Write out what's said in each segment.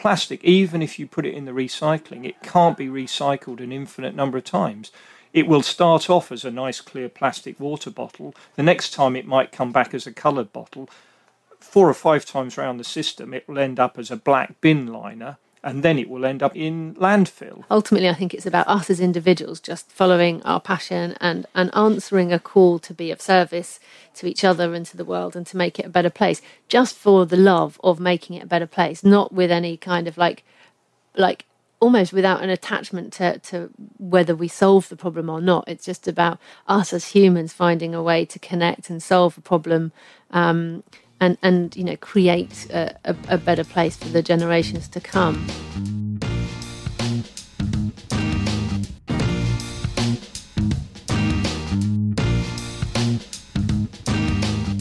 plastic, even if you put it in the recycling, it can't be recycled an infinite number of times. It will start off as a nice clear plastic water bottle. The next time it might come back as a coloured bottle. Four or five times around the system, it will end up as a black bin liner and then it will end up in landfill. Ultimately, I think it's about us as individuals just following our passion and, and answering a call to be of service to each other and to the world and to make it a better place, just for the love of making it a better place, not with any kind of like, like almost without an attachment to, to whether we solve the problem or not. It's just about us as humans finding a way to connect and solve a problem. Um, and and you know create a, a, a better place for the generations to come.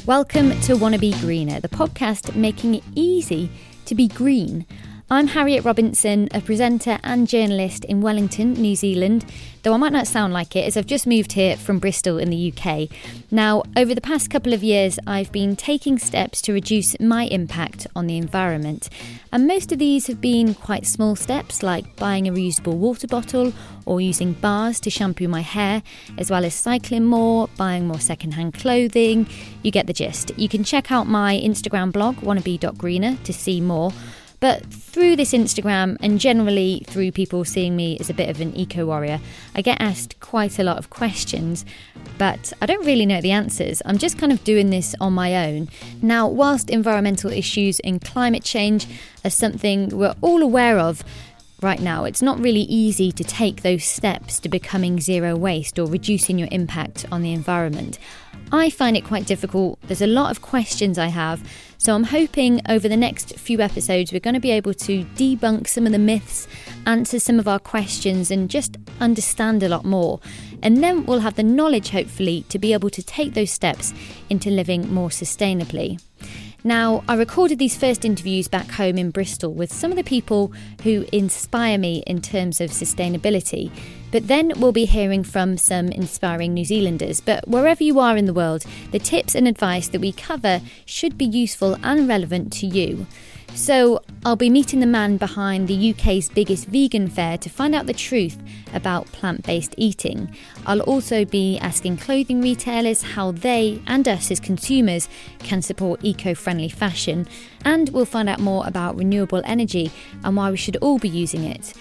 Welcome to Wannabe Greener, the podcast making it easy to be green. I'm Harriet Robinson, a presenter and journalist in Wellington, New Zealand, though I might not sound like it as I've just moved here from Bristol in the UK. Now, over the past couple of years, I've been taking steps to reduce my impact on the environment. And most of these have been quite small steps, like buying a reusable water bottle or using bars to shampoo my hair, as well as cycling more, buying more secondhand clothing. You get the gist. You can check out my Instagram blog, wannabe.greener, to see more. But through this Instagram and generally through people seeing me as a bit of an eco warrior, I get asked quite a lot of questions, but I don't really know the answers. I'm just kind of doing this on my own. Now, whilst environmental issues and climate change are something we're all aware of, right now, it's not really easy to take those steps to becoming zero waste or reducing your impact on the environment. I find it quite difficult. There's a lot of questions I have. So I'm hoping over the next few episodes we're going to be able to debunk some of the myths, answer some of our questions, and just understand a lot more. And then we'll have the knowledge, hopefully, to be able to take those steps into living more sustainably. Now, I recorded these first interviews back home in Bristol with some of the people who inspire me in terms of sustainability. But then we'll be hearing from some inspiring New Zealanders. But wherever you are in the world, the tips and advice that we cover should be useful and relevant to you. So, I'll be meeting the man behind the UK's biggest vegan fair to find out the truth about plant based eating. I'll also be asking clothing retailers how they and us as consumers can support eco friendly fashion, and we'll find out more about renewable energy and why we should all be using it.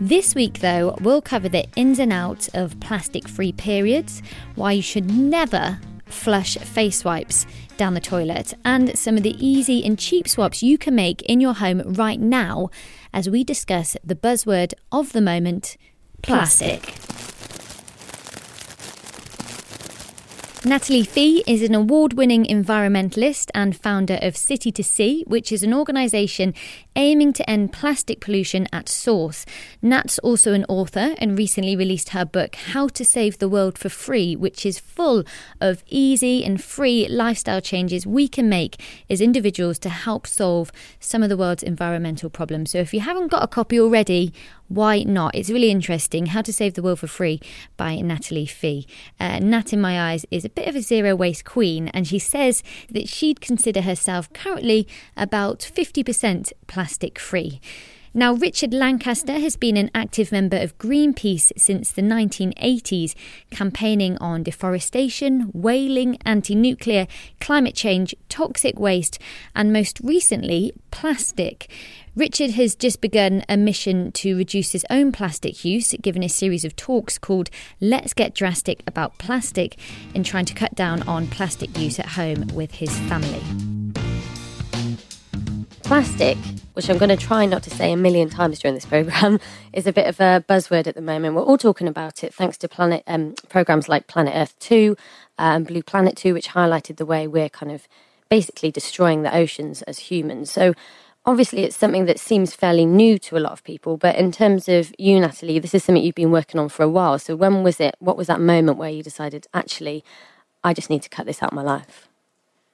This week, though, we'll cover the ins and outs of plastic free periods, why you should never flush face wipes down the toilet, and some of the easy and cheap swaps you can make in your home right now as we discuss the buzzword of the moment plastic. Natalie Fee is an award winning environmentalist and founder of City to Sea, which is an organisation aiming to end plastic pollution at source. Nat's also an author and recently released her book, How to Save the World for Free, which is full of easy and free lifestyle changes we can make as individuals to help solve some of the world's environmental problems. So if you haven't got a copy already, why not? It's really interesting. How to Save the World for Free by Natalie Fee. Uh, Nat, in my eyes, is a bit of a zero waste queen, and she says that she'd consider herself currently about 50% plastic free. Now, Richard Lancaster has been an active member of Greenpeace since the 1980s, campaigning on deforestation, whaling, anti nuclear, climate change, toxic waste, and most recently, plastic. Richard has just begun a mission to reduce his own plastic use, given a series of talks called Let's Get Drastic About Plastic, in trying to cut down on plastic use at home with his family. Plastic, which I'm going to try not to say a million times during this program, is a bit of a buzzword at the moment. We're all talking about it thanks to planet um, programs like Planet Earth 2 and um, Blue Planet 2, which highlighted the way we're kind of basically destroying the oceans as humans. So obviously it's something that seems fairly new to a lot of people but in terms of you natalie this is something you've been working on for a while so when was it what was that moment where you decided actually i just need to cut this out of my life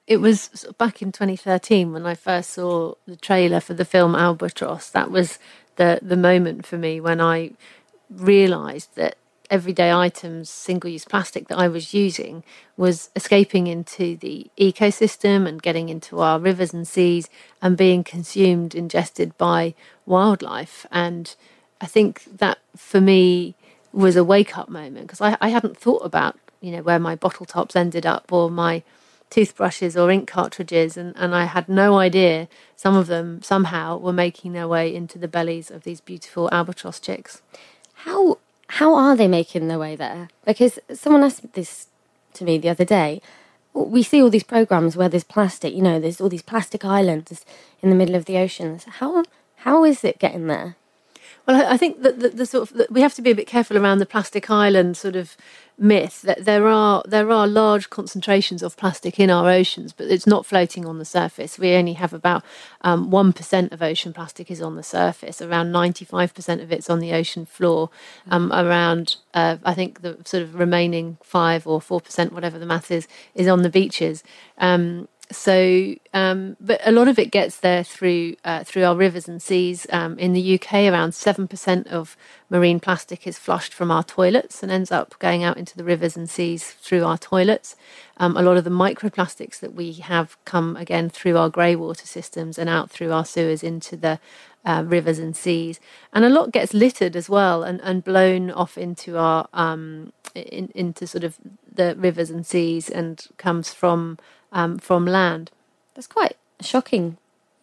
it was back in 2013 when i first saw the trailer for the film albatross that was the the moment for me when i realized that everyday items, single use plastic that I was using was escaping into the ecosystem and getting into our rivers and seas and being consumed, ingested by wildlife. And I think that for me was a wake up moment because I, I hadn't thought about, you know, where my bottle tops ended up or my toothbrushes or ink cartridges, and, and I had no idea some of them somehow were making their way into the bellies of these beautiful albatross chicks. How how are they making their way there? Because someone asked this to me the other day. We see all these programs where there's plastic, you know, there's all these plastic islands in the middle of the oceans. How how is it getting there? Well, I think that the, the, sort of we have to be a bit careful around the plastic island sort of myth that there are there are large concentrations of plastic in our oceans, but it's not floating on the surface. We only have about um, one um, of ocean plastic is on the surface. Around ninety five percent of it's on the ocean floor. Um, around uh, I think the sort of remaining five or four percent, whatever the math is, is on the beaches. Um, so, um, but a lot of it gets there through uh, through our rivers and seas. Um, in the UK, around seven percent of marine plastic is flushed from our toilets and ends up going out into the rivers and seas through our toilets. Um, a lot of the microplastics that we have come again through our grey water systems and out through our sewers into the uh, rivers and seas, and a lot gets littered as well and, and blown off into our um, in, into sort of the rivers and seas and comes from um, from land. That's quite shocking.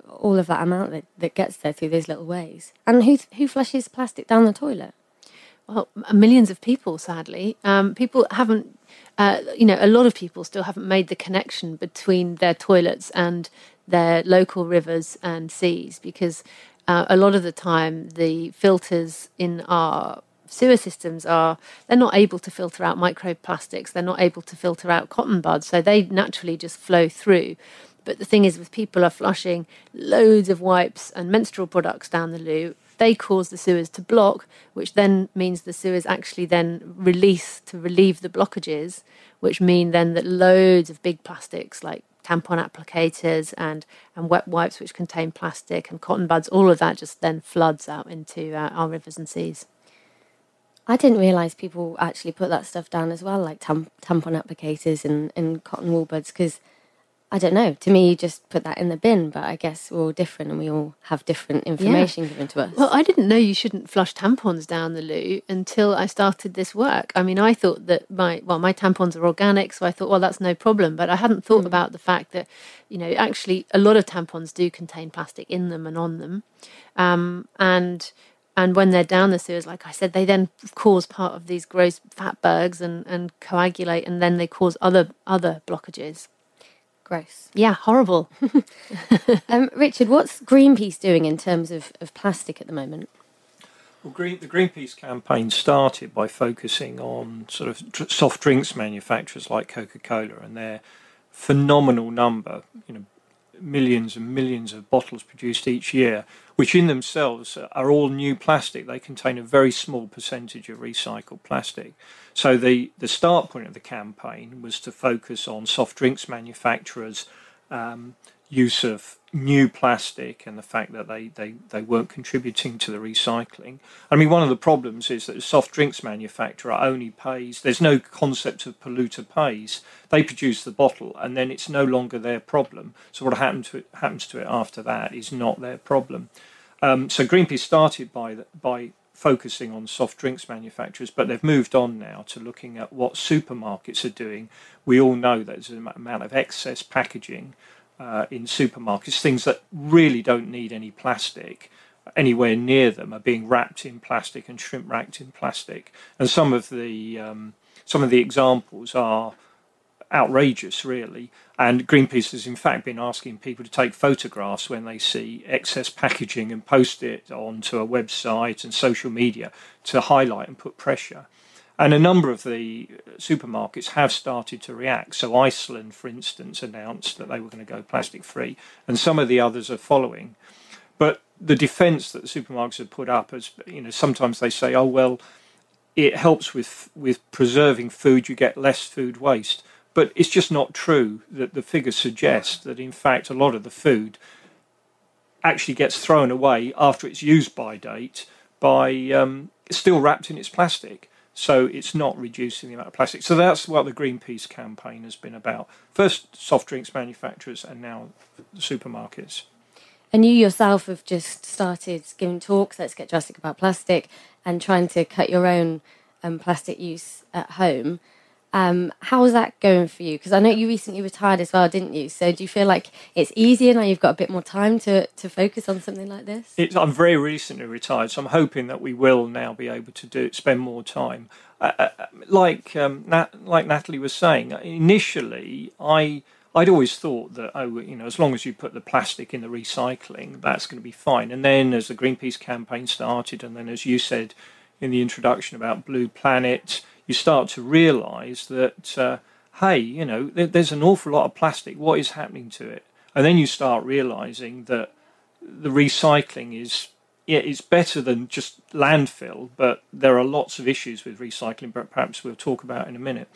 All of that amount that, that gets there through those little ways. And who who flushes plastic down the toilet? Well, millions of people. Sadly, um, people haven't. Uh, you know, a lot of people still haven't made the connection between their toilets and their local rivers and seas because uh, a lot of the time the filters in our sewer systems are they're not able to filter out microplastics they're not able to filter out cotton buds so they naturally just flow through. But the thing is with people are flushing loads of wipes and menstrual products down the loo they cause the sewers to block which then means the sewers actually then release to relieve the blockages which mean then that loads of big plastics like tampon applicators and, and wet wipes which contain plastic and cotton buds all of that just then floods out into uh, our rivers and seas I didn't realise people actually put that stuff down as well, like tam- tampon applicators and, and cotton wool buds, because I don't know. To me, you just put that in the bin, but I guess we're all different and we all have different information yeah. given to us. Well, I didn't know you shouldn't flush tampons down the loo until I started this work. I mean, I thought that my well, my tampons are organic, so I thought, well, that's no problem. But I hadn't thought mm. about the fact that, you know, actually a lot of tampons do contain plastic in them and on them, um, and and when they're down the sewers, like I said, they then cause part of these gross fatbergs and, and coagulate, and then they cause other other blockages. Gross. Yeah, horrible. um, Richard, what's Greenpeace doing in terms of, of plastic at the moment? Well, Green, the Greenpeace campaign started by focusing on sort of soft drinks manufacturers like Coca Cola and their phenomenal number, you know, millions and millions of bottles produced each year, which in themselves are all new plastic. They contain a very small percentage of recycled plastic. So the, the start point of the campaign was to focus on soft drinks manufacturers' um, use of new plastic and the fact that they, they, they weren't contributing to the recycling. I mean, one of the problems is that a soft drinks manufacturer only pays, there's no concept of polluter pays. They produce the bottle and then it's no longer their problem. So what happens to it, happens to it after that is not their problem. Um, so Greenpeace started by, by focusing on soft drinks manufacturers, but they've moved on now to looking at what supermarkets are doing. We all know that there's an amount of excess packaging uh, in supermarkets, things that really don't need any plastic anywhere near them are being wrapped in plastic and shrimp wrapped in plastic. And some of the um, some of the examples are outrageous, really. And Greenpeace has in fact been asking people to take photographs when they see excess packaging and post it onto a website and social media to highlight and put pressure. And a number of the supermarkets have started to react. So, Iceland, for instance, announced that they were going to go plastic free, and some of the others are following. But the defence that the supermarkets have put up is, you know, sometimes they say, oh, well, it helps with, with preserving food, you get less food waste. But it's just not true that the figures suggest that, in fact, a lot of the food actually gets thrown away after it's used by date by um, still wrapped in its plastic. So it's not reducing the amount of plastic. So that's what the Greenpeace campaign has been about. First, soft drinks manufacturers, and now supermarkets. And you yourself have just started giving talks, Let's Get Drastic About Plastic, and trying to cut your own um, plastic use at home. Um, how's that going for you? Because I know you recently retired as well, didn't you? So do you feel like it's easier now? You've got a bit more time to, to focus on something like this. It's, I'm very recently retired, so I'm hoping that we will now be able to do spend more time. Uh, uh, like um, Nat, like Natalie was saying, initially I I'd always thought that oh you know as long as you put the plastic in the recycling, that's going to be fine. And then as the Greenpeace campaign started, and then as you said in the introduction about Blue Planet you start to realize that, uh, hey, you know, there's an awful lot of plastic. What is happening to it? And then you start realizing that the recycling is yeah, it's better than just landfill, but there are lots of issues with recycling, but perhaps we'll talk about in a minute.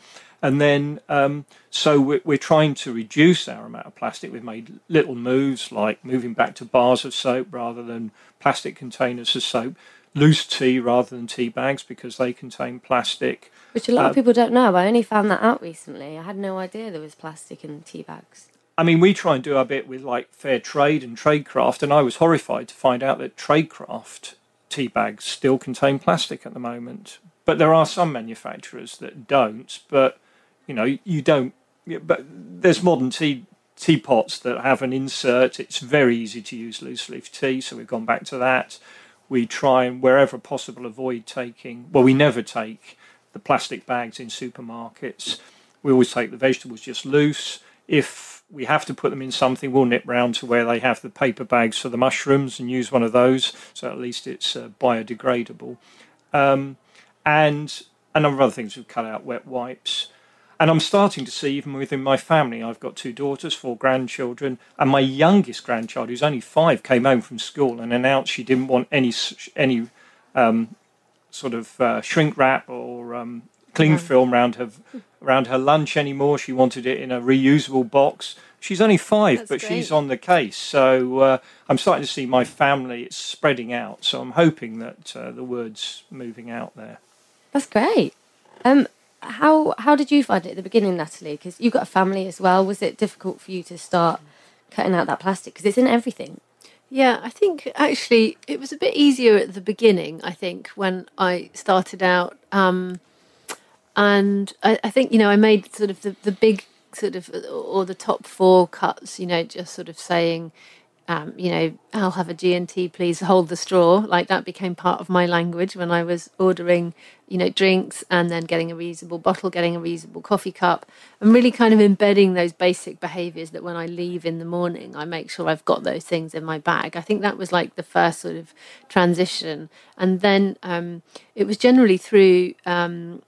And then, um, so we're, we're, trying to reduce our amount of plastic. We've made little moves like moving back to bars of soap rather than plastic containers of soap, loose tea rather than tea bags because they contain plastic. Which a lot uh, of people don't know. I only found that out recently. I had no idea there was plastic in tea bags. I mean, we try and do our bit with like fair trade and Traidcraft, and I was horrified to find out that Traidcraft tea bags still contain plastic at the moment. But there are some manufacturers that don't. But you know, you don't. But there's modern tea teapots that have an insert. It's very easy to use loose leaf tea, so we've gone back to that. We try and wherever possible avoid taking. Well, we never take the plastic bags in supermarkets. We always take the vegetables just loose. If we have to put them in something, we'll nip round to where they have the paper bags for the mushrooms and use one of those, so at least it's uh, biodegradable. Um, and a number of other things. We've cut out wet wipes. And I'm starting to see, even within my family, I've got two daughters, four grandchildren, and my youngest grandchild, who's only five, came home from school and announced she didn't want any any um, sort of uh, shrink wrap or um, cling film around her around her lunch anymore. She wanted it in a reusable box. She's only five, That's but great. she's on the case. So uh, I'm starting to see my family. It's spreading out. So I'm hoping that uh, the word's moving out there. That's great. Um, how how did you find it at the beginning, Natalie? Because you've got a family as well. Was it difficult for you to start cutting out that plastic? Because it's in everything. Yeah, I think actually it was a bit easier at the beginning. I think when I started out, um, and I, I, think you know I made sort of the, the big sort of or the top four cuts. You know, just sort of saying um, you know, I'll have a G&T, please hold the straw. Like that became part of my language when I was ordering, you know, drinks and then getting a reusable bottle, getting a reusable coffee cup, and really kind of embedding those basic behaviors that when I leave in the morning, I make sure I've got those things in my bag. I think that was like the first sort of transition. And then um, it was generally through um,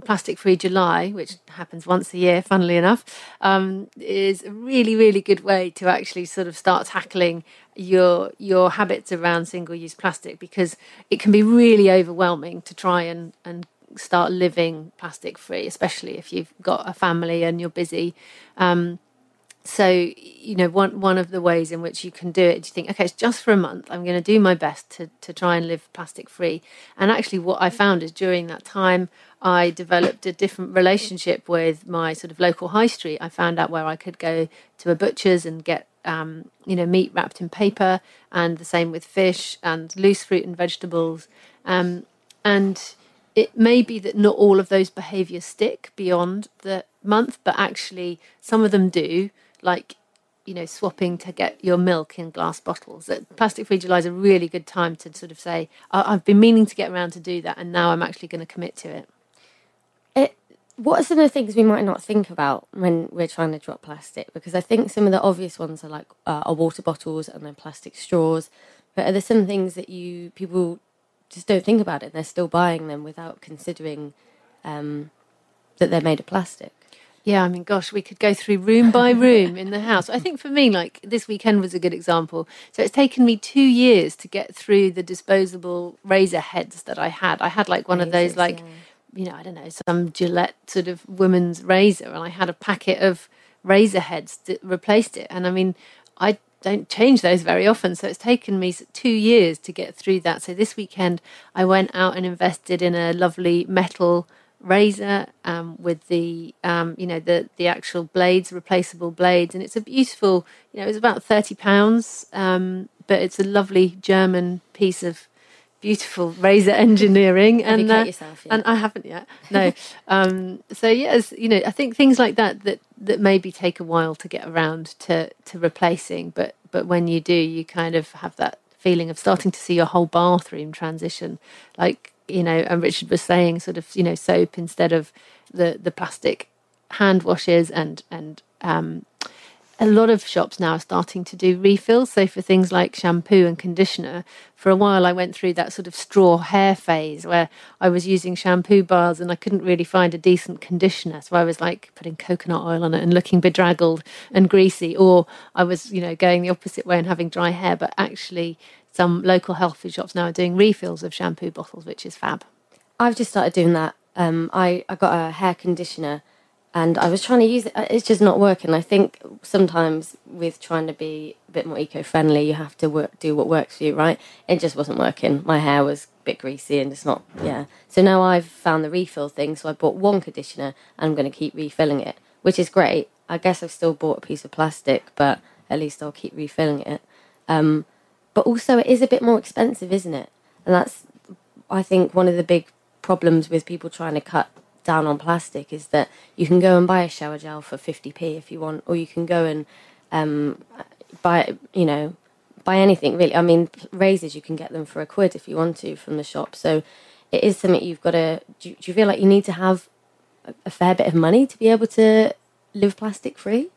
Plastic Free July, which happens once a year, funnily enough, um, is a really, really good way to actually sort of start tackling your your habits around single use plastic because it can be really overwhelming to try and, and start living plastic free, especially if you've got a family and you're busy. Um, so you know one one of the ways in which you can do it you think okay it's just for a month i'm going to do my best to to try and live plastic free and actually what i found is during that time I developed a different relationship with my sort of local high street. I found out where I could go to a butcher's and get um, you know meat wrapped in paper, and the same with fish and loose fruit and vegetables. Um, and it may be that not all of those behaviours stick beyond the month, but actually some of them do. Like you know, swapping to get your milk in glass bottles. That Plastic Free July is a really good time to sort of say, I've been meaning to get around to do that, and now I'm actually going to commit to it what are some of the things we might not think about when we're trying to drop plastic? Because I think some of the obvious ones are like uh, water bottles and then plastic straws. But are there some things that you people just don't think about it? They're still buying them without considering um, that they're made of plastic. Yeah, I mean, gosh, we could go through room by room in the house. I think for me, like this weekend was a good example. So it's taken me two years to get through the disposable razor heads that I had. I had like one Razors, of those, like. Yeah you know, I don't know, some Gillette sort of women's razor, and I had a packet of razor heads that replaced it. And I mean, I don't change those very often. So it's taken me two years to get through that. So this weekend I went out and invested in a lovely metal razor um, with the um, you know the the actual blades, replaceable blades, and it's a beautiful. You know, it's about thirty pounds, um, but it's a lovely German piece of beautiful razor engineering. And uh, yourself? and I haven't yet. No. um, so yes, you know, I think things like that that that maybe take a while to get around to to replacing, but but when you do, you kind of have that feeling of starting to see your whole bathroom transition, like you know, and Richard was saying, sort of, you know, soap instead of the the plastic hand washes and and um, a lot of shops now are starting to do refills. So for things like shampoo and conditioner, for a while I went through that sort of straw hair phase where I was using shampoo bars and I couldn't really find a decent conditioner. So I was like putting coconut oil on it and looking bedraggled and greasy, or I was, you know, going the opposite way and having dry hair. But actually, some local health food shops now are doing refills of shampoo bottles, which is fab. I've just started doing that. Um, I, I got a hair conditioner and I was trying to use it. uh, It's just not working. I think sometimes with trying to be a bit more eco-friendly, you have to work, do what works for you, right? It just wasn't working. My hair was a bit greasy and it's not, yeah. So now I've found the refill thing. So I bought one conditioner and I'm going to keep refilling it, which is great. I guess I've still bought a piece of plastic, but at least I'll keep refilling it. Um, but also, it is a bit more expensive, isn't it? And that's, I think, one of the big problems with people trying to cut down on plastic is that you can go and buy a shower gel for 50p if you want, or you can go and um, buy, you know, buy anything really. I mean, razors, you can get them for a quid if you want to from the shop. So it is something you've got to, do, you- do you feel like you need to have a, a fair bit of money to be able to live plastic free?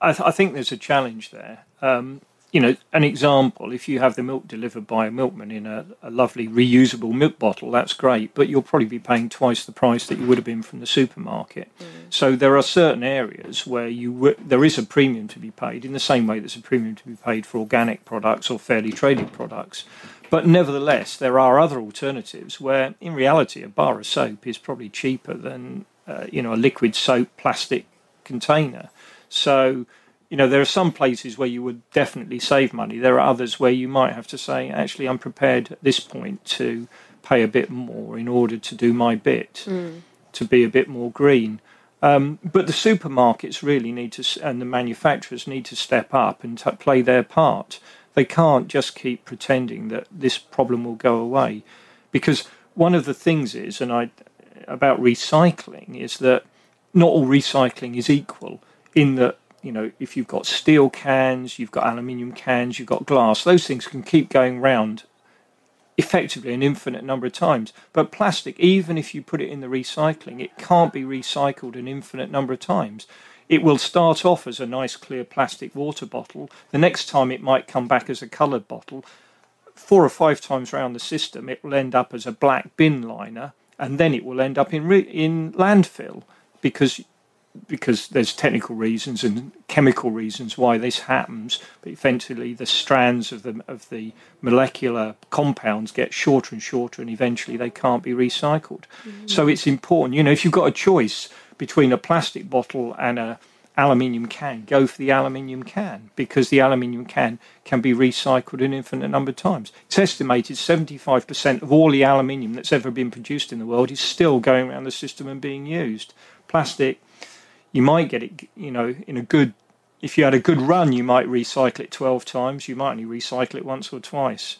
I, th- I think there's a challenge there. Um, you know, an example: if you have the milk delivered by a milkman in a, a lovely reusable milk bottle, that's great. But you'll probably be paying twice the price that you would have been from the supermarket. So there are certain areas where you w- there is a premium to be paid in the same way there's a premium to be paid for organic products or fairly traded products. But nevertheless, there are other alternatives where, in reality, a bar of soap is probably cheaper than uh, you know a liquid soap plastic container. So, you know, there are some places where you would definitely save money. There are others where you might have to say, actually, I'm prepared at this point to pay a bit more in order to do my bit, to be a bit more green. Um, but the supermarkets really need to, and the manufacturers need to step up and t- play their part. They can't just keep pretending that this problem will go away, because one of the things is, and I about recycling is that not all recycling is equal. In that, you know, if you've got steel cans, you've got aluminium cans, you've got glass, those things can keep going round effectively an infinite number of times. But plastic, even if you put it in the recycling, it can't be recycled an infinite number of times. It will start off as a nice clear plastic water bottle. The next time it might come back as a coloured bottle. Four or five times around the system, it will end up as a black bin liner, and then it will end up in re- in landfill because because there's technical reasons and chemical reasons why this happens, but eventually the strands of the of the molecular compounds get shorter and shorter, and eventually they can't be recycled. So mm. it's important, you know, if you've got a choice between a plastic bottle and a aluminium can, go for the aluminium can because the aluminium can can be recycled an infinite number of times. It's estimated 75% of all the aluminium that's ever been produced in the world is still going around the system and being used. Plastic you might get it, you know, in a good. If you had a good run, you might recycle it twelve times. You might only recycle it once or twice.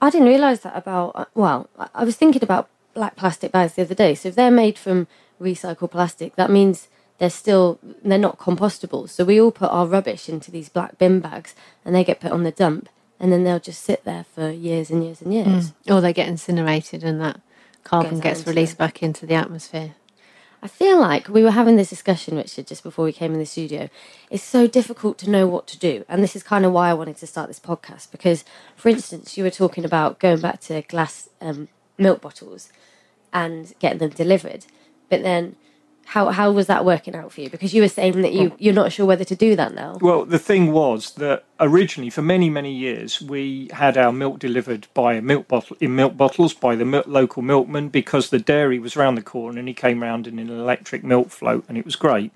I didn't realise that about. uh, Well, I- I was thinking about black plastic bags the other day. So if they're made from recycled plastic, that means they're still they're not compostable. So we all put our rubbish into these black bin bags, and they get put on the dump, and then they'll just sit there for years and years and years. Or they get incinerated and that carbon Goes out gets released the- back into the atmosphere. I feel like we were having this discussion, Richard, just before we came in the studio. It's so difficult to know what to do. And this is kind of why I wanted to start this podcast. Because, for instance, you were talking about going back to glass um, milk bottles and getting them delivered. But then, how, how was that working out for you? Because you were saying that you, oh. you're not sure whether to do that now. Well, the thing was that originally, for many many years, we had our milk delivered by a milk bottle in milk bottles by the mil- local milkman because the dairy was round the corner and he came round in an electric milk float and it was great.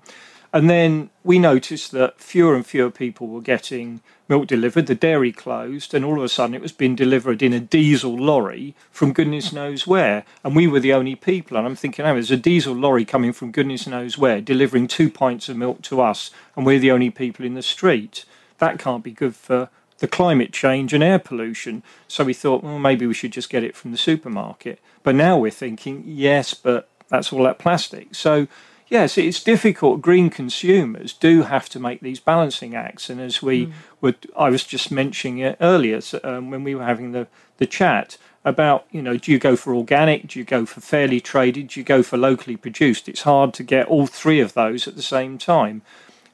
And then we noticed that fewer and fewer people were getting milk delivered, the dairy closed, and all of a sudden it was being delivered in a diesel lorry from goodness knows where. And we were the only people. And I'm thinking, oh, there's a diesel lorry coming from goodness knows where, delivering two pints of milk to us, and we're the only people in the street. That can't be good for the climate change and air pollution. So we thought, well, maybe we should just get it from the supermarket. But now we're thinking, yes, but that's all that plastic. So yes, it's difficult. Green consumers do have to make these balancing acts, and as we mm. were, I was just mentioning it earlier um, when we were having the the chat about you know do you go for organic? Do you go for fairly traded? Do you go for locally produced? It's hard to get all three of those at the same time.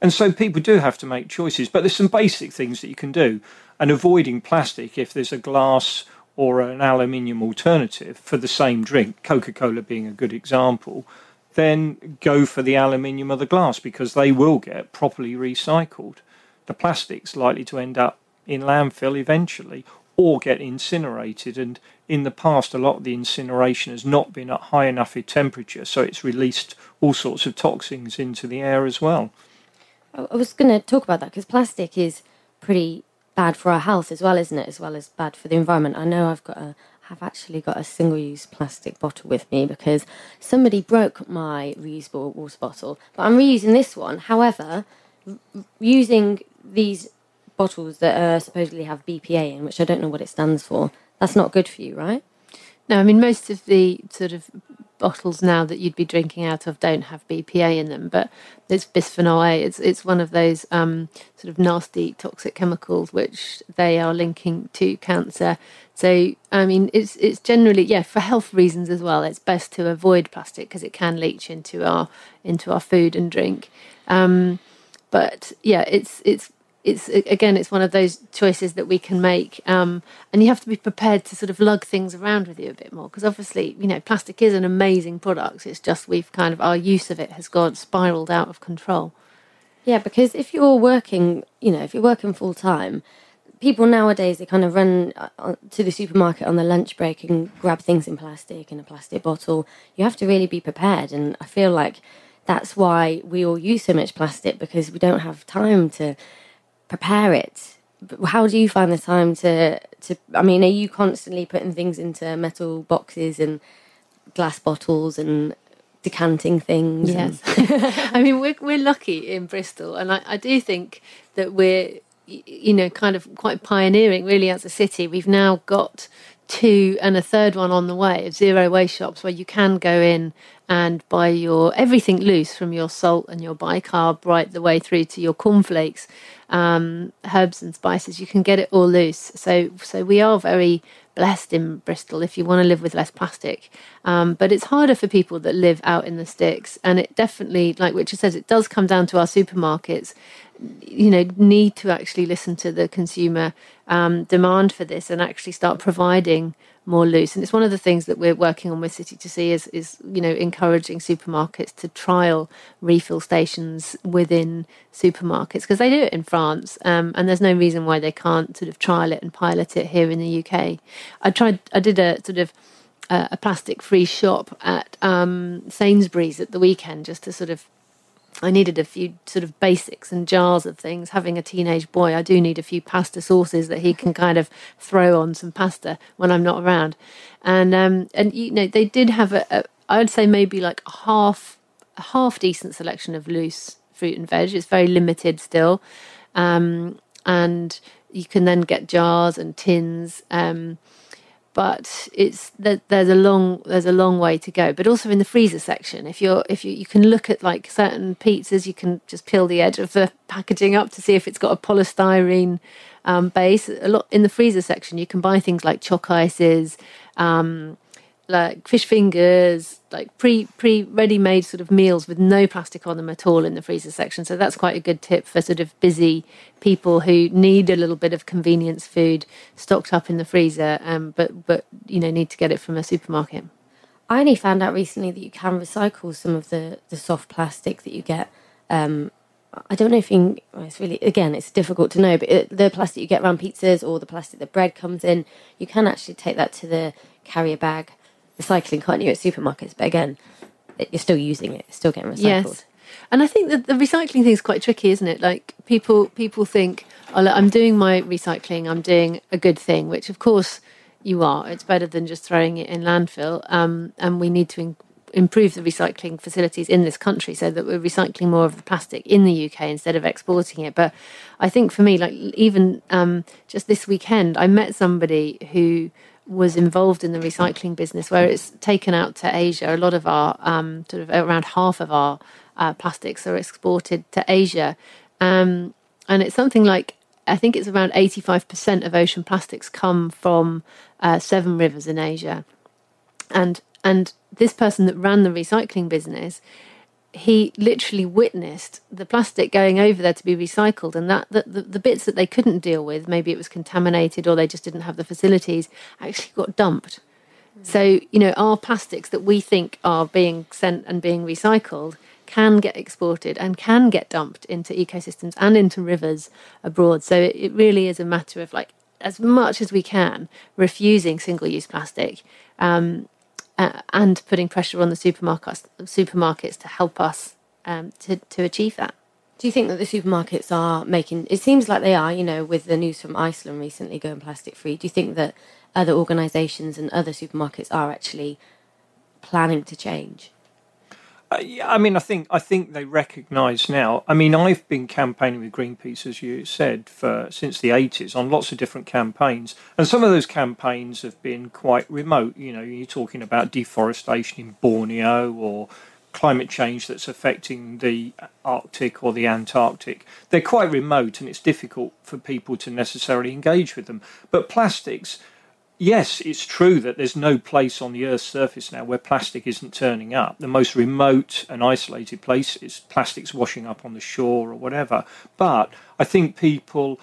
And so people do have to make choices but there's some basic things that you can do. And avoiding plastic if there's a glass or an aluminium alternative for the same drink coca-cola being a good example then go for the aluminium or the glass because they will get properly recycled. The plastic's likely to end up in landfill eventually or get incinerated. And in the past, a lot of the incineration has not been at high enough a temperature, so it's released all sorts of toxins into the air as well. I was going to talk about that because plastic is pretty bad for our health as well, isn't it? As well as bad for the environment. I know I've got a have actually got a single use plastic bottle with me because somebody broke my reusable water bottle. But I'm reusing this one. However, using these bottles that uh, supposedly have BPA in, which I don't know what it stands for, that's not good for you, right? No, I mean, most of the sort of bottles now that you'd be drinking out of don't have BPA in them, but it's bisphenol A. It's it's one of those um, sort of nasty toxic chemicals which they are linking to cancer. So I mean, it's it's generally yeah for health reasons as well. It's best to avoid plastic because it can leach into our into our food and drink. Um, but yeah, it's it's it's again it's one of those choices that we can make um, and you have to be prepared to sort of lug things around with you a bit more because obviously you know plastic is an amazing product. It's just we've kind of our use of it has gone spiraled out of control. Yeah because if you're working you know if you're working full time people nowadays they kind of run uh, to the supermarket on their lunch break and grab things in plastic in a plastic bottle. You have to really be prepared and i feel like that's why we all use so much plastic because we don't have time to prepare it. How do you find the time to to? I mean, are you constantly putting things into metal boxes and glass bottles and decanting things? Yes, I mean we're we're lucky in Bristol, and I, I do think that we're you know kind of quite pioneering really as a city. We've now got two and a third one on the way of zero waste shops where you can go in and buy your everything loose from your salt and your bicarb right the way through to your cornflakes um, herbs and spices. You can get it all loose. So so we are very blessed in Bristol if you want to live with less plastic. Um, but it's harder for people that live out in the sticks. And it definitely, like Richard says, it does come down to our supermarkets. You know, need to actually listen to the consumer um, demand for this and actually start providing more loose. And it's one of the things that we're working on with City to Sea is, is you know, encouraging supermarkets to trial refill stations within supermarkets because they do it in France, um, and there's no reason why they can't sort of trial it and pilot it here in the UK. I tried, I did a sort of uh, a plastic free shop at um, Sainsbury's at the weekend just to sort of I needed a few sort of basics and jars of things. Having a teenage boy, I do need a few pasta sauces that he can kind of throw on some pasta when I'm not around. And um, and you know they did have a, a I would say maybe like a half a half decent selection of loose fruit and veg. It's very limited still, um, and you can then get jars and tins. Um, but it's there's a long there's a long way to go. But also in the freezer section, if you're if you you can look at like certain pizzas, you can just peel the edge of the packaging up to see if it's got a polystyrene um, base. A lot in the freezer section, you can buy things like choc ices. Um, like fish fingers, like pre pre ready made sort of meals with no plastic on them at all in the freezer section. So that's quite a good tip for sort of busy people who need a little bit of convenience food stocked up in the freezer, um, but but you know need to get it from a supermarket. I only found out recently that you can recycle some of the the soft plastic that you get. Um, I don't know if you can, well, it's really, again, it's difficult to know, but it, the plastic you get around pizzas or the plastic that bread comes in, you can actually take that to the carrier bag recycling, can't you, at supermarkets? But again, you're still using it, still getting recycled. Yes. And I think that the recycling thing is quite tricky, isn't it? Like people people think, oh, look, I'm doing my recycling, I'm doing a good thing, which of course you are. It's better than just throwing it in landfill. Um, and we need to in- improve the recycling facilities in this country so that we're recycling more of the plastic in the UK instead of exporting it. But I think for me, like even um, just this weekend, I met somebody who was involved in the recycling business where it's taken out to Asia. A lot of our, um, sort of around half of our uh, plastics are exported to Asia. Um, and it's something like, I think it's around 85% of ocean plastics come from uh, seven rivers in Asia. And and this person that ran the recycling business, he literally witnessed the plastic going over there to be recycled, and that the, the, the, bits that they couldn't deal with, maybe it was contaminated or they just didn't have the facilities, actually got dumped. Mm. So you know, our plastics that we think are being sent and being recycled can get exported and can get dumped into ecosystems and into rivers abroad. So it, it really is a matter of like as much as we can refusing single-use plastic. Um, uh, and putting pressure on the supermarkets supermarkets to help us um, to to achieve that. Do you think that the supermarkets are making? It seems like they are. You know, with the news from Iceland recently going plastic free. Do you think that other organisations and other supermarkets are actually planning to change? Yeah, I mean, I think I think they recognise now. I mean, I've been campaigning with Greenpeace, as you said, for since the eighties on lots of different campaigns, and some of those campaigns have been quite remote. You know, you're talking about deforestation in Borneo or climate change that's affecting the Arctic or the Antarctic. They're quite remote, and it's difficult for people to necessarily engage with them. But plastics yes, it's true that there's no place on the Earth's surface now where plastic isn't turning up. The most remote and isolated place is plastics washing up on the shore or whatever. But I think people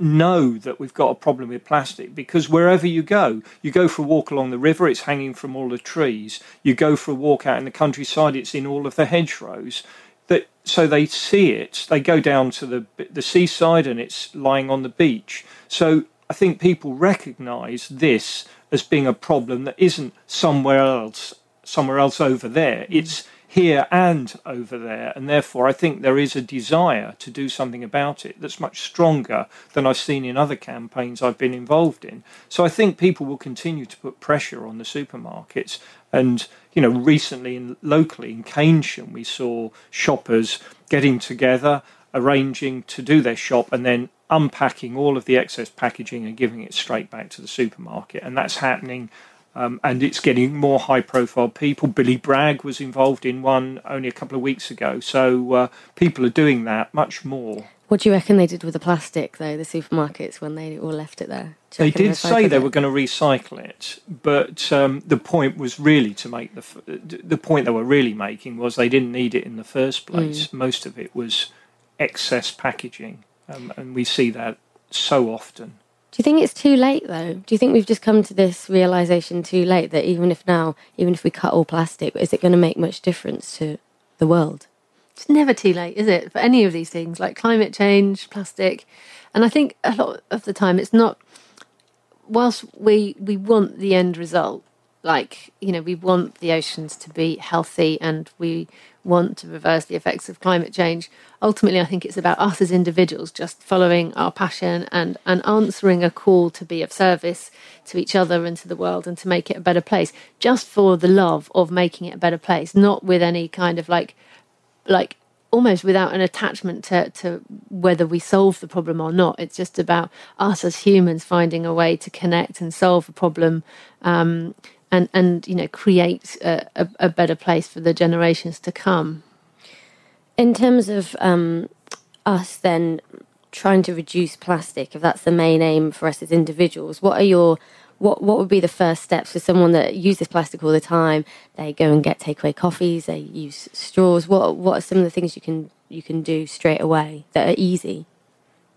know that we've got a problem with plastic because wherever you go, you go for a walk along the river, it's hanging from all the trees. You go for a walk out in the countryside, it's in all of the hedgerows. That so they see it. They go down to the the seaside and it's lying on the beach. So I think people recognise this as being a problem that isn't somewhere else, somewhere else over there. Mm. It's here and over there, and therefore I think there is a desire to do something about it that's much stronger than I've seen in other campaigns I've been involved in. So I think people will continue to put pressure on the supermarkets. And you know, recently in locally in Keynsham, we saw shoppers getting together, arranging to do their shop, and then unpacking all of the excess packaging and giving it straight back to the supermarket. And that's happening. Um, and it's getting more high profile people. Billy Bragg was involved in one only a couple of weeks ago. So uh, people are doing that much more. What do you reckon they did with the plastic, though, the supermarkets, when they all left it there? They did say they it? were going to recycle it, but um, the point was really to make the the point they were really making was they didn't need it in the first place. Mm. Most of it was excess packaging. Um, and we see that so often. Do you think it's too late though? Do you think we've just come to this realization too late that even if now, even if we cut all plastic, is it going to make much difference to the world? It's never too late, is it, for any of these things like climate change, plastic? And I think a lot of the time it's not, whilst we, we want the end result, like, you know, we want the oceans to be healthy and we want to reverse the effects of climate change. Ultimately, I think it's about us as individuals just following our passion and, and answering a call to be of service to each other and to the world and to make it a better place, just for the love of making it a better place, not with any kind of like, like almost without an attachment to, to whether we solve the problem or not. It's just about us as humans finding a way to connect and solve a problem. Um, and and you know create a, a, a better place for the generations to come. In terms of um, us, then trying to reduce plastic, if that's the main aim for us as individuals, what are your what what would be the first steps for someone that uses plastic all the time? They go and get takeaway coffees. They use straws. What what are some of the things you can you can do straight away that are easy?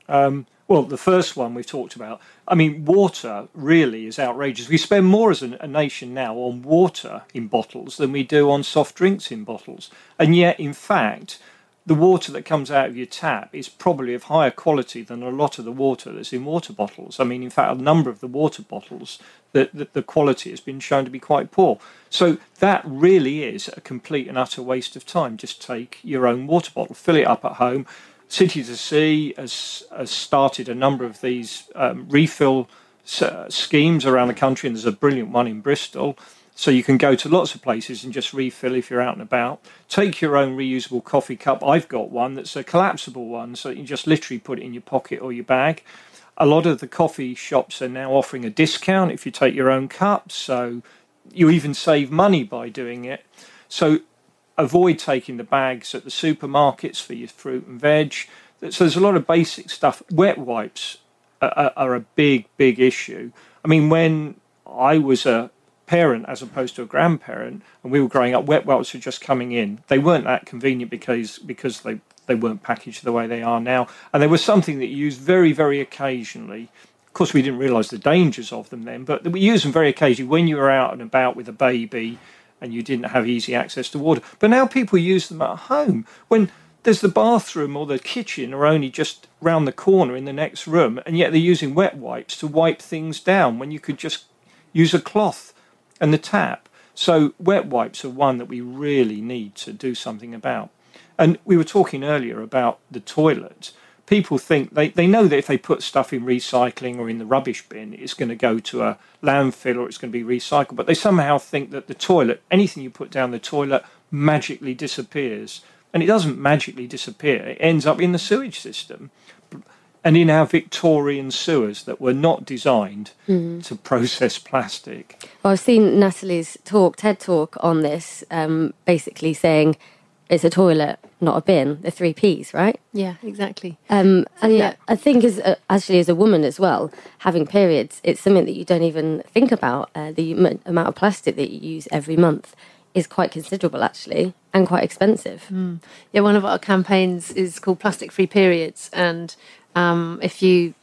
Um, well, the first one we've talked about. I mean, water really is outrageous. We spend more as a, a, nation now on water in bottles than we do on soft drinks in bottles. And yet, in fact, the water that comes out of your tap is probably of higher quality than a lot of the water that's in water bottles. I mean, in fact, a number of the water bottles, the, the, the quality has been shown to be quite poor. So that really is a complete and utter waste of time. Just take your own water bottle, fill it up at home. City to Sea has, has started a number of these um, refill uh, schemes around the country, and there's a brilliant one in Bristol. So you can go to lots of places and just refill if you're out and about. Take your own reusable coffee cup. I've got one that's a collapsible one, so you can just literally put it in your pocket or your bag. A lot of the coffee shops are now offering a discount if you take your own cup, so you even save money by doing it. So avoid taking the bags at the supermarkets for your fruit and veg. So there's a lot of basic stuff. Wet wipes are, are a big, big issue. I mean, when I was a parent as opposed to a grandparent, and we were growing up, wet wipes were just coming in. They weren't that convenient because because they they weren't packaged the way they are now, and they were something that you used very very occasionally. Of course, we didn't realise the dangers of them then, but we used them very occasionally when you were out and about with a baby and you didn't have easy access to water. But now people use them at home when there's the bathroom or the kitchen are only just round the corner in the next room, and yet they're using wet wipes to wipe things down when you could just use a cloth and the tap. So wet wipes are one that we really need to do something about. And we were talking earlier about the toilet. People think they, they know that if they put stuff in recycling or in the rubbish bin, it's going to go to a landfill or it's going to be recycled. But they somehow think that the toilet, anything you put down the toilet, magically disappears. And it doesn't magically disappear, it ends up in the sewage system and in our Victorian sewers that were not designed mm. to process plastic. Well, I've seen Natalie's talk, TED talk on this, um, basically saying it's a toilet, not a bin. The three P's, right? Yeah, exactly. Um, and yeah. I think as a, actually as a woman as well, having periods, it's something that you don't even think about. Uh, the amount of plastic that you use every month is quite considerable actually and quite expensive. Mm. Yeah, one of our campaigns is called Plastic Free Periods and um, if you,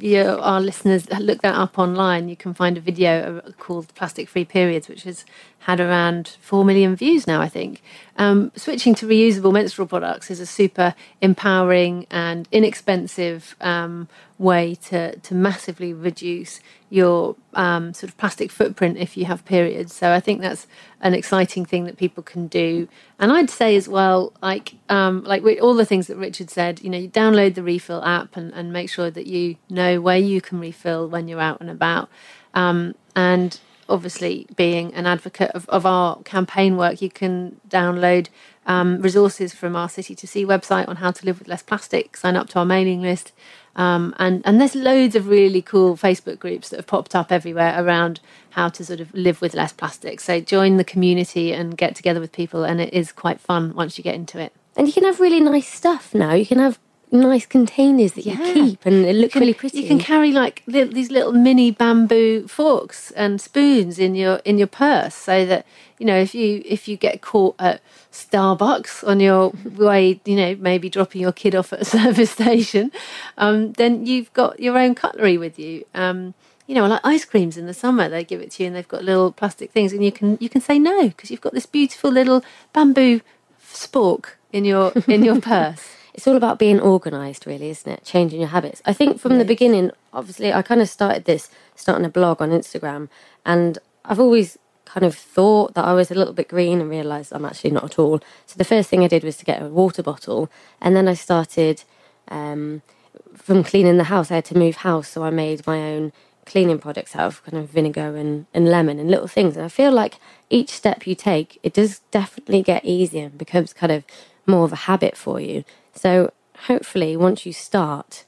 you our listeners look that up online, you can find a video called "Plastic Free Periods," which has had around four million views now. I think um, switching to reusable menstrual products is a super empowering and inexpensive um, way to to massively reduce your um, sort of plastic footprint if you have periods. So I think that's an exciting thing that people can do. And I'd say as well, like um, like all the things that Richard said, you know, you download the refill app and, and make sure that you know where you can refill when you're out and about. Um, and obviously, being an advocate of, of our campaign work, you can download um, resources from our City to Sea website on how to live with less plastic, sign up to our mailing list. Um, and and there's loads of really cool Facebook groups that have popped up everywhere around how to sort of live with less plastic. So join the community and get together with people, and it is quite fun once you get into it. And you can have really nice stuff now. You can have nice containers that yeah. you keep and it looks really pretty. You can carry like li- these little mini bamboo forks and spoons in your in your purse so that you know if you if you get caught at Starbucks on your way, you know, maybe dropping your kid off at a service station, um, then you've got your own cutlery with you. Um, you know, like ice creams in the summer, they give it to you, and they've got little plastic things, and you can you can say no because you've got this beautiful little bamboo spork in your in your purse it's all about being organised, really, isn't it? Changing your habits. I think from the beginning, obviously, I kind of started this starting a blog on Instagram, and I've always kind of thought that I was a little bit green and realised I'm actually not at all. So the first thing I did was to get a water bottle, and then I started um, from cleaning the house. I had to move house, so I made my own cleaning products out of kind of vinegar and, and lemon and little things. And I feel like each step you take, it does definitely get easier and becomes kind of more of a habit for you. So hopefully, once you start,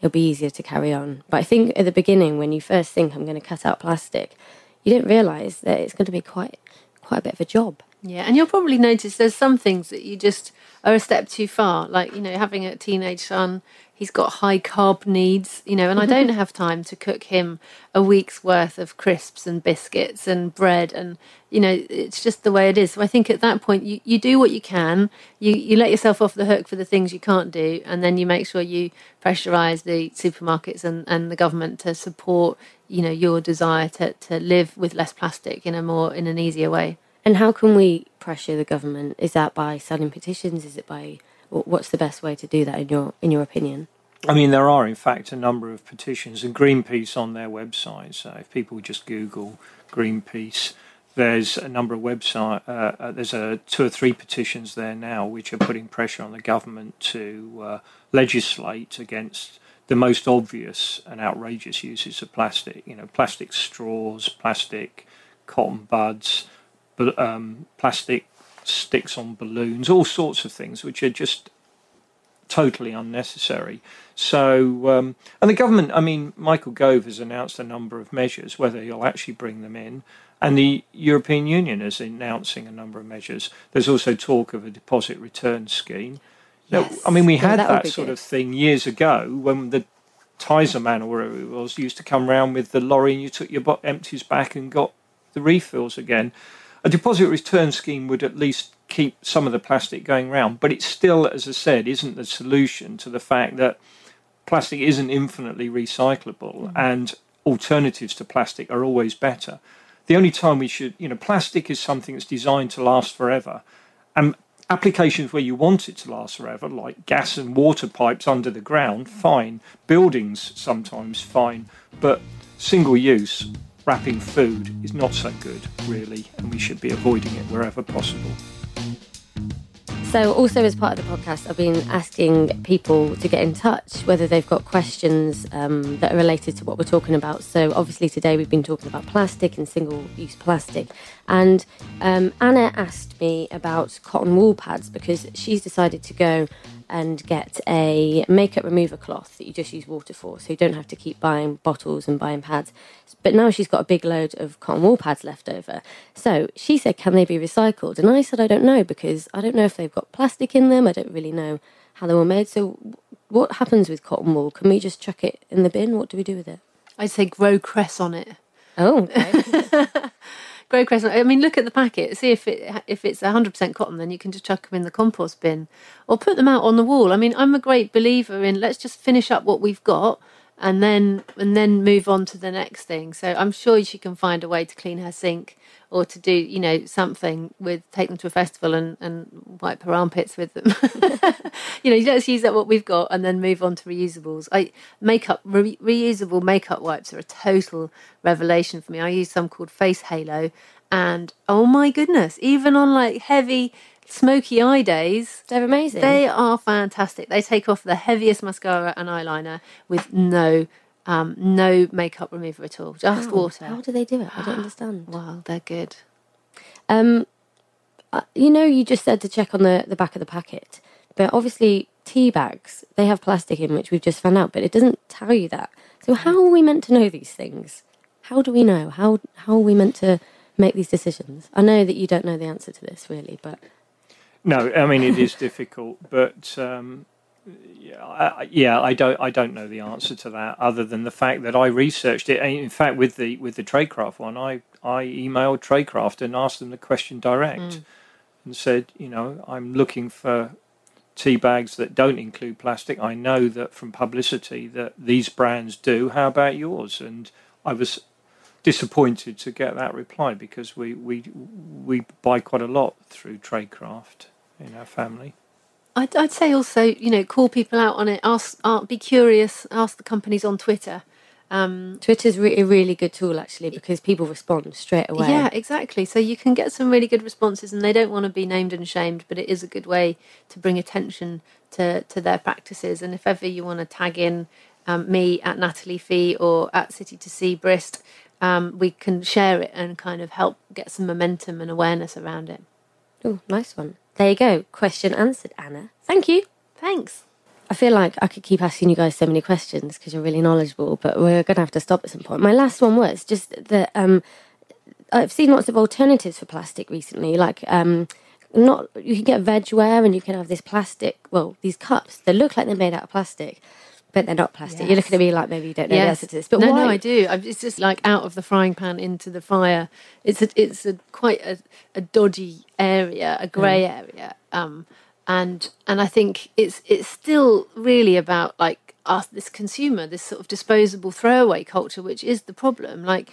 it'll be easier to carry on. But I think at the beginning, when you first think I'm going to cut out plastic, you don't realise that it's going to be quite quite a bit of a job. Yeah, and you'll probably notice there's some things that you just are a step too far. Like you know, having a teenage son, he's got high carb needs, you know, and I don't mm-hmm. have time to cook him a week's worth of crisps and biscuits and bread and you know, it's just the way it is. So I think at that point you, you do what you can, you, you let yourself off the hook for the things you can't do, and then you make sure you pressurise the supermarkets and, and the government to support, you know, your desire to, to live with less plastic in a more in an easier way. And how can we pressure the government? Is that by signing petitions? Is it by What's the best way to do that in your in your opinion? I mean, there are in fact a number of petitions, and Greenpeace on their website. So if people just Google Greenpeace, there's a number of website. Uh, uh, there's a two or three petitions there now which are putting pressure on the government to uh, legislate against the most obvious and outrageous uses of plastic. You know, plastic straws, plastic cotton buds, but um, plastic sticks on balloons, all sorts of things which are just totally unnecessary. So, um, and the government, I mean, Michael Gove has announced a number of measures, whether he'll actually bring them in. And the European Union is announcing a number of measures. There's also talk of a deposit return scheme. Yes. Now, I mean, we Yeah, had that that sort good. of thing years ago when the Tizer man or whatever it was used to come round with the lorry and you took your bo- empties back and got the refills again. A deposit return scheme would at least keep some of the plastic going round, but it still, as I said, isn't the solution to the fact that plastic isn't infinitely recyclable mm. and alternatives to plastic are always better. The only time we should, you know, plastic is something that's designed to last forever. And applications where you want it to last forever, like gas and water pipes under the ground, fine. Buildings sometimes fine, but single use wrapping food is not so good, really, and we should be avoiding it wherever possible. So, also as part of the podcast, I've been asking people to get in touch whether they've got questions um, that are related to what we're talking about. So, obviously, today we've been talking about plastic and single use plastic. And um, Anna asked me about cotton wool pads because she's decided to go and get a makeup remover cloth that you just use water for, so you don't have to keep buying bottles and buying pads. But now she's got a big load of cotton wool pads left over. So she said, Can they be recycled? And I said, I don't know because I don't know if they've got plastic in them. I don't really know how they were made. So, what happens with cotton wool? Can we just chuck it in the bin? What do we do with it? I'd say grow cress on it. Oh, okay. Grow cress. I mean, look at the packet. See if it if it's hundred percent cotton, then you can just chuck them in the compost bin, or put them out on the wall. I mean, I'm a great believer in let's just finish up what we've got, and then and then move on to the next thing. So I'm sure she can find a way to clean her sink or to do you know something with take them to a festival and, and wipe her armpits with them. you know, let's use up what we've got and then move on to reusables. I makeup re, reusable makeup wipes are a total revelation for me. I use some called Face Halo, and oh my goodness, even on like heavy smoky eye days, They're amazing. they are fantastic. They take off the heaviest mascara and eyeliner with no um, no makeup remover at all, just How? water. How do they do it? I don't understand. Wow, they're good. Um, uh, you know, you just said to check on the, the back of the packet, but obviously tea bags they have plastic in, which we've just found out, but it doesn't tell you that. So how are we meant to know these things? How do we know? How how are we meant to make these decisions? I know that you don't know the answer to this really, but No, I mean it is difficult, but um, yeah, I, yeah, I don't, I don't know the answer to that, other than the fact that I researched it. In fact, with the with the Traidcraft one, I I emailed Traidcraft and asked them the question direct, and said, you know, I'm looking for tea bags that don't include plastic. I know that from publicity that these brands do. How about yours? And I was disappointed to get that reply because we we we buy quite a lot through Traidcraft in our family. I'd, I'd say also, you know, call people out on it. Ask, uh, be curious. Ask the companies on Twitter. Um, Twitter's re- a really good tool actually because people respond straight away. Yeah, exactly. So you can get some really good responses, and they don't want to be named and shamed, but it is a good way to bring attention to, to their practices. And if ever you want to tag in um, me at Natalie Fee or at City to Sea Brist, um, we can share it and kind of help get some momentum and awareness around it. Oh, nice one. There you go. Question answered, Anna. Thank you. Thanks. I feel like I could keep asking you guys so many questions because you're really knowledgeable, but we're going to have to stop at some point. My last one was just that um, I've seen lots of alternatives for plastic recently, like um, not you can get vegware and you can have this plastic, well, these cups. They look like they're made out of plastic, but they're not plastic. You're looking at me like maybe you don't know the answer to this, but no, why? no, I do. It's just like out of the frying pan into the fire. It's a, it's a quite a, a dodgy area, a grey area, um, and and I think it's it's still really about like us, this consumer, this sort of disposable throwaway culture, which is the problem. Like,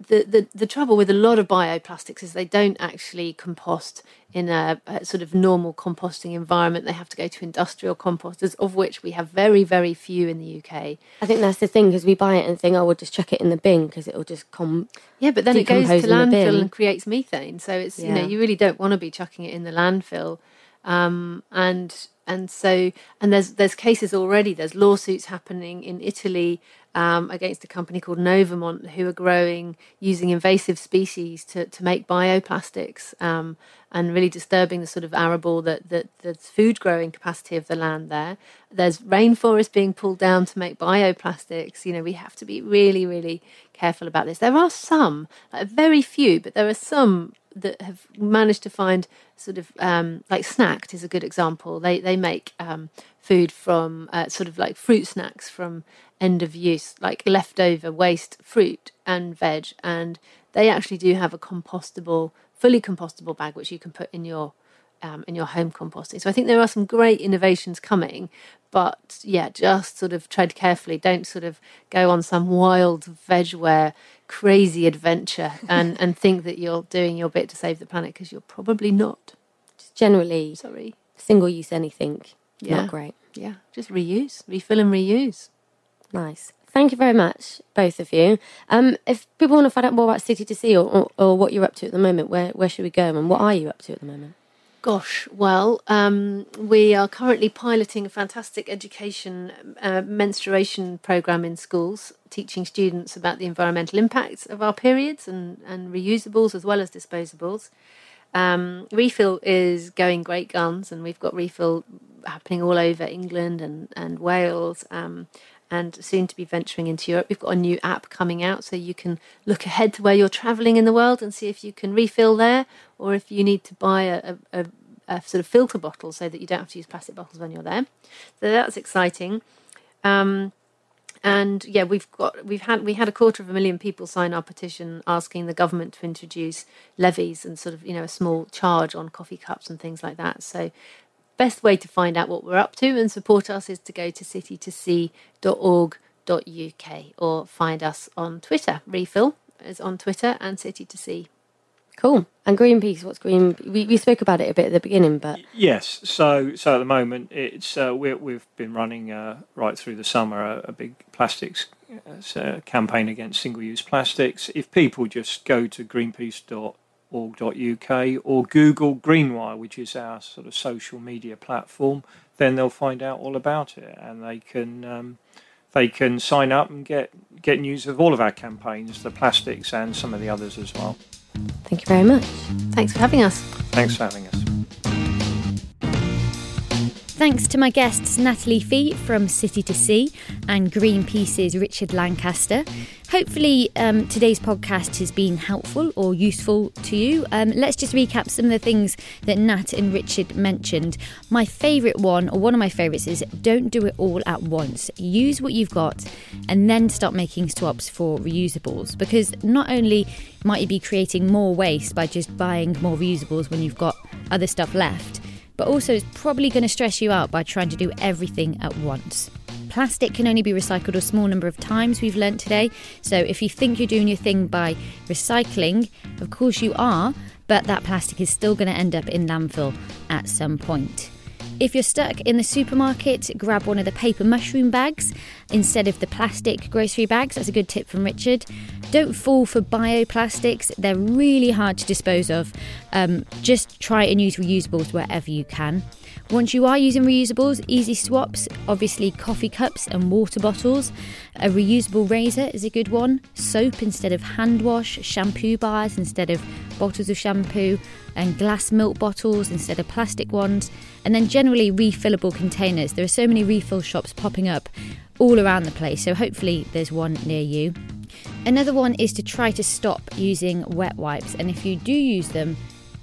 the, the, the trouble with a lot of bioplastics is they don't actually compost in a, a, sort of normal composting environment. They have to go to industrial composters, of which we have very, very few in the UK. I think that's the thing because we buy it and think, oh, we'll just chuck it in the bin because it'll just come. Yeah, but then it goes to landfill and creates methane. So it's yeah. you know you really don't want to be chucking it in the landfill. Um, and and so and there's there's cases already. There's lawsuits happening in Italy um, against a company called Novamont who are growing using invasive species to, to make bioplastics um, and really disturbing the sort of arable that the, the food growing capacity of the land there. There's rainforest being pulled down to make bioplastics. You know, we have to be really, really careful about this. There are some, like very few, but there are some that have managed to find sort of um, like Snact is a good example. They they make um, food from uh, sort of like fruit snacks from end of use, like leftover waste fruit and veg, and they actually do have a compostable, fully compostable bag which you can put in your um, in your home composting. So I think there are some great innovations coming, but yeah, just sort of tread carefully. Don't sort of go on some wild vegware crazy adventure and and think that you're doing your bit to save the planet because you're probably not. Just generally, sorry, single use anything. Yeah, not great. Yeah, just reuse, refill and reuse. Nice. Thank you very much, both of you. Um, if people want to find out more about City to Sea or, or, or, what you're up to at the moment, where, where should we go and what are you up to at the moment? Gosh, well, um, we are currently piloting a fantastic education uh, menstruation program in schools, teaching students about the environmental impacts of our periods and, and reusables as well as disposables. Um, refill is going great guns, and we've got refill happening all over England and, and Wales. Um, and soon to be venturing into Europe. We've got a new app coming out so you can look ahead to where you're traveling in the world and see if you can refill there or if you need to buy a, a, a sort of filter bottle so that you don't have to use plastic bottles when you're there. So that's exciting. Um, and yeah, we've got we've had we had a quarter of a million people sign our petition asking the government to introduce levies and sort of you know a small charge on coffee cups and things like that. So best way to find out what we're up to and support us is to go to citytosea.org.uk or find us on Twitter. Refill is on Twitter and City to Sea. Cool. And Greenpeace, what's Green? We, we spoke about it a bit at the beginning, but yes. So so at the moment, it's uh, we have been running uh, right through the summer a, a big plastics uh, campaign against single-use plastics. If people just go to greenpeace.org org.uk or Google Greenwire, which is our sort of social media platform, then they'll find out all about it and they can um, they can sign up and get get news of all of our campaigns, the plastics and some of the others as well. Thank you very much. Thanks for having us. Thanks for having us. Thanks to my guests Natalie Fee from City to Sea and Greenpeace's Richard Lancaster. Hopefully, um, today's podcast has been helpful or useful to you. Um, let's just recap some of the things that Nat and Richard mentioned. My favourite one, or one of my favourites, is don't do it all at once. Use what you've got and then start making swaps for reusables because not only might you be creating more waste by just buying more reusables when you've got other stuff left but also it's probably going to stress you out by trying to do everything at once. Plastic can only be recycled a small number of times, we've learnt today. So if you think you're doing your thing by recycling, of course you are, but that plastic is still going to end up in landfill at some point. If you're stuck in the supermarket, grab one of the paper mushroom bags instead of the plastic grocery bags. That's a good tip from Richard. Don't fall for bioplastics, they're really hard to dispose of. Um, just try and use reusables wherever you can. Once you are using reusables, easy swaps, obviously coffee cups and water bottles. A reusable razor is a good one. Soap instead of hand wash, shampoo bars instead of bottles of shampoo, and glass milk bottles instead of plastic ones. And then generally refillable containers. There are so many refill shops popping up all around the place, so hopefully there's one near you. Another one is to try to stop using wet wipes, and if you do use them,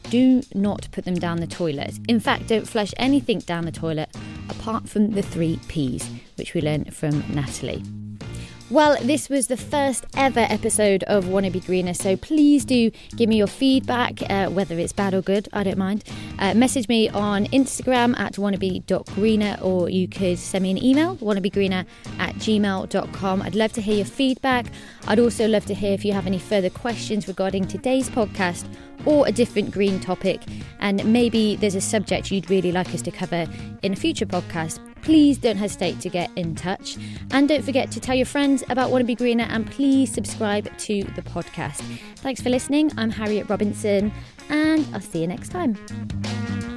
do not put them down the toilet. In fact, don't flush anything down the toilet apart from the three P's, which we learned from Natalie. Well, this was the first ever episode of Wannabe Greener, so please do give me your feedback, uh, whether it's bad or good, I don't mind. Uh, message me on Instagram at wannabe.greener, or you could send me an email, wannabegreener at gmail.com. I'd love to hear your feedback. I'd also love to hear if you have any further questions regarding today's podcast or a different green topic, and maybe there's a subject you'd really like us to cover in a future podcast please don't hesitate to get in touch. And don't forget to tell your friends about Wannabe Greener and please subscribe to the podcast. Thanks for listening. I'm Harriet Robinson and I'll see you next time.